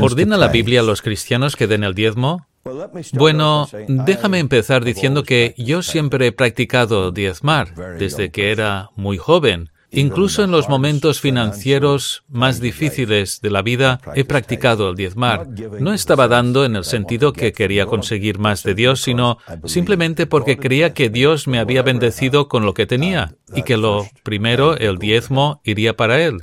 ¿Ordena la Biblia a los cristianos que den el diezmo? Bueno, déjame empezar diciendo que yo siempre he practicado diezmar desde que era muy joven. Incluso en los momentos financieros más difíciles de la vida he practicado el diezmar. No estaba dando en el sentido que quería conseguir más de Dios, sino simplemente porque creía que Dios me había bendecido con lo que tenía y que lo primero, el diezmo, iría para Él.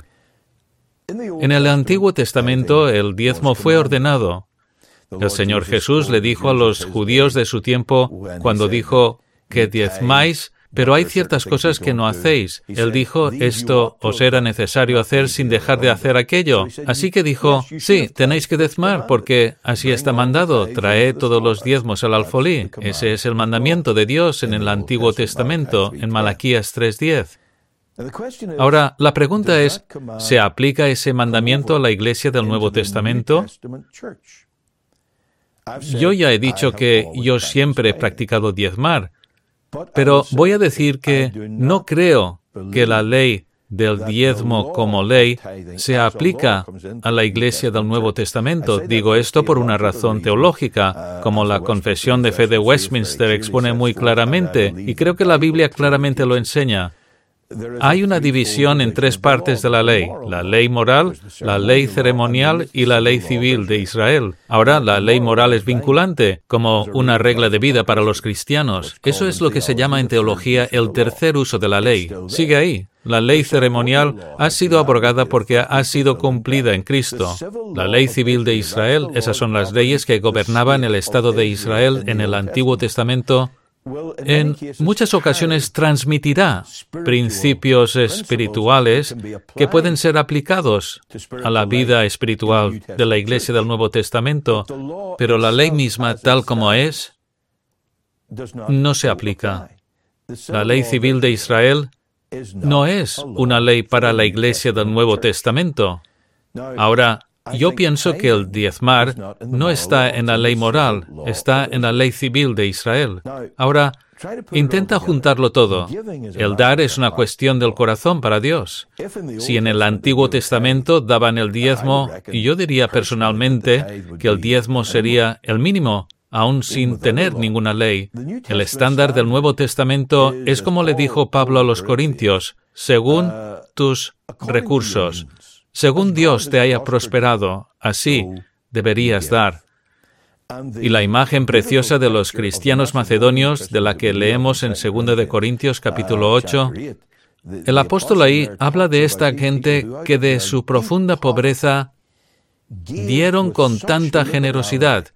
En el Antiguo Testamento el diezmo fue ordenado. El Señor Jesús le dijo a los judíos de su tiempo cuando dijo que diezmáis, pero hay ciertas cosas que no hacéis. Él dijo, esto os era necesario hacer sin dejar de hacer aquello. Así que dijo, sí, tenéis que diezmar, porque así está mandado, trae todos los diezmos al alfolí. Ese es el mandamiento de Dios en el Antiguo Testamento, en Malaquías 3.10. Ahora, la pregunta es, ¿se aplica ese mandamiento a la iglesia del Nuevo Testamento? Yo ya he dicho que yo siempre he practicado diezmar, pero voy a decir que no creo que la ley del diezmo como ley se aplica a la iglesia del Nuevo Testamento. Digo esto por una razón teológica, como la confesión de fe de Westminster expone muy claramente, y creo que la Biblia claramente lo enseña. Hay una división en tres partes de la ley, la ley moral, la ley ceremonial y la ley civil de Israel. Ahora, la ley moral es vinculante, como una regla de vida para los cristianos. Eso es lo que se llama en teología el tercer uso de la ley. Sigue ahí. La ley ceremonial ha sido abrogada porque ha sido cumplida en Cristo. La ley civil de Israel, esas son las leyes que gobernaban el Estado de Israel en el Antiguo Testamento, en muchas ocasiones transmitirá principios espirituales que pueden ser aplicados a la vida espiritual de la Iglesia del Nuevo Testamento, pero la ley misma tal como es no se aplica. La ley civil de Israel no es una ley para la Iglesia del Nuevo Testamento. Ahora, yo pienso que el diezmar no está en la ley moral, está en la ley civil de Israel. Ahora, intenta juntarlo todo. El dar es una cuestión del corazón para Dios. Si en el Antiguo Testamento daban el diezmo, y yo diría personalmente que el diezmo sería el mínimo, aún sin tener ninguna ley. El estándar del Nuevo Testamento es como le dijo Pablo a los Corintios, según tus recursos. Según Dios te haya prosperado, así deberías dar. Y la imagen preciosa de los cristianos macedonios, de la que leemos en 2 de Corintios capítulo 8, el apóstol ahí habla de esta gente que de su profunda pobreza dieron con tanta generosidad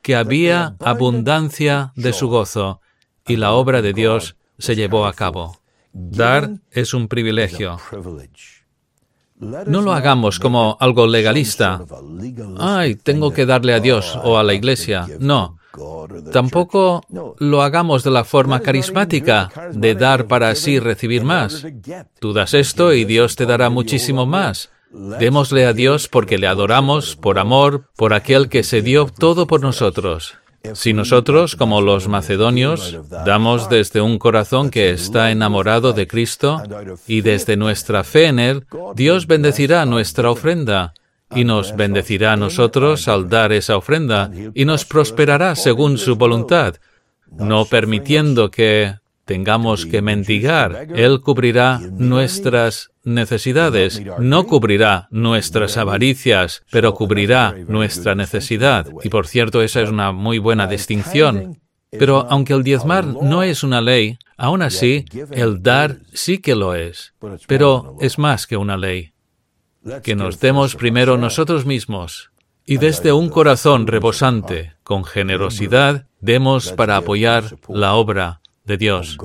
que había abundancia de su gozo y la obra de Dios se llevó a cabo. Dar es un privilegio. No lo hagamos como algo legalista. Ay, tengo que darle a Dios o a la iglesia. No. Tampoco lo hagamos de la forma carismática, de dar para así recibir más. Tú das esto y Dios te dará muchísimo más. Démosle a Dios porque le adoramos, por amor, por aquel que se dio todo por nosotros. Si nosotros, como los macedonios, damos desde un corazón que está enamorado de Cristo y desde nuestra fe en Él, Dios bendecirá nuestra ofrenda y nos bendecirá a nosotros al dar esa ofrenda y nos prosperará según su voluntad, no permitiendo que tengamos que mendigar. Él cubrirá nuestras necesidades, no cubrirá nuestras avaricias, pero cubrirá nuestra necesidad. Y por cierto, esa es una muy buena distinción. Pero aunque el diezmar no es una ley, aún así, el dar sí que lo es. Pero es más que una ley. Que nos demos primero nosotros mismos. Y desde un corazón rebosante, con generosidad, demos para apoyar la obra de Dios.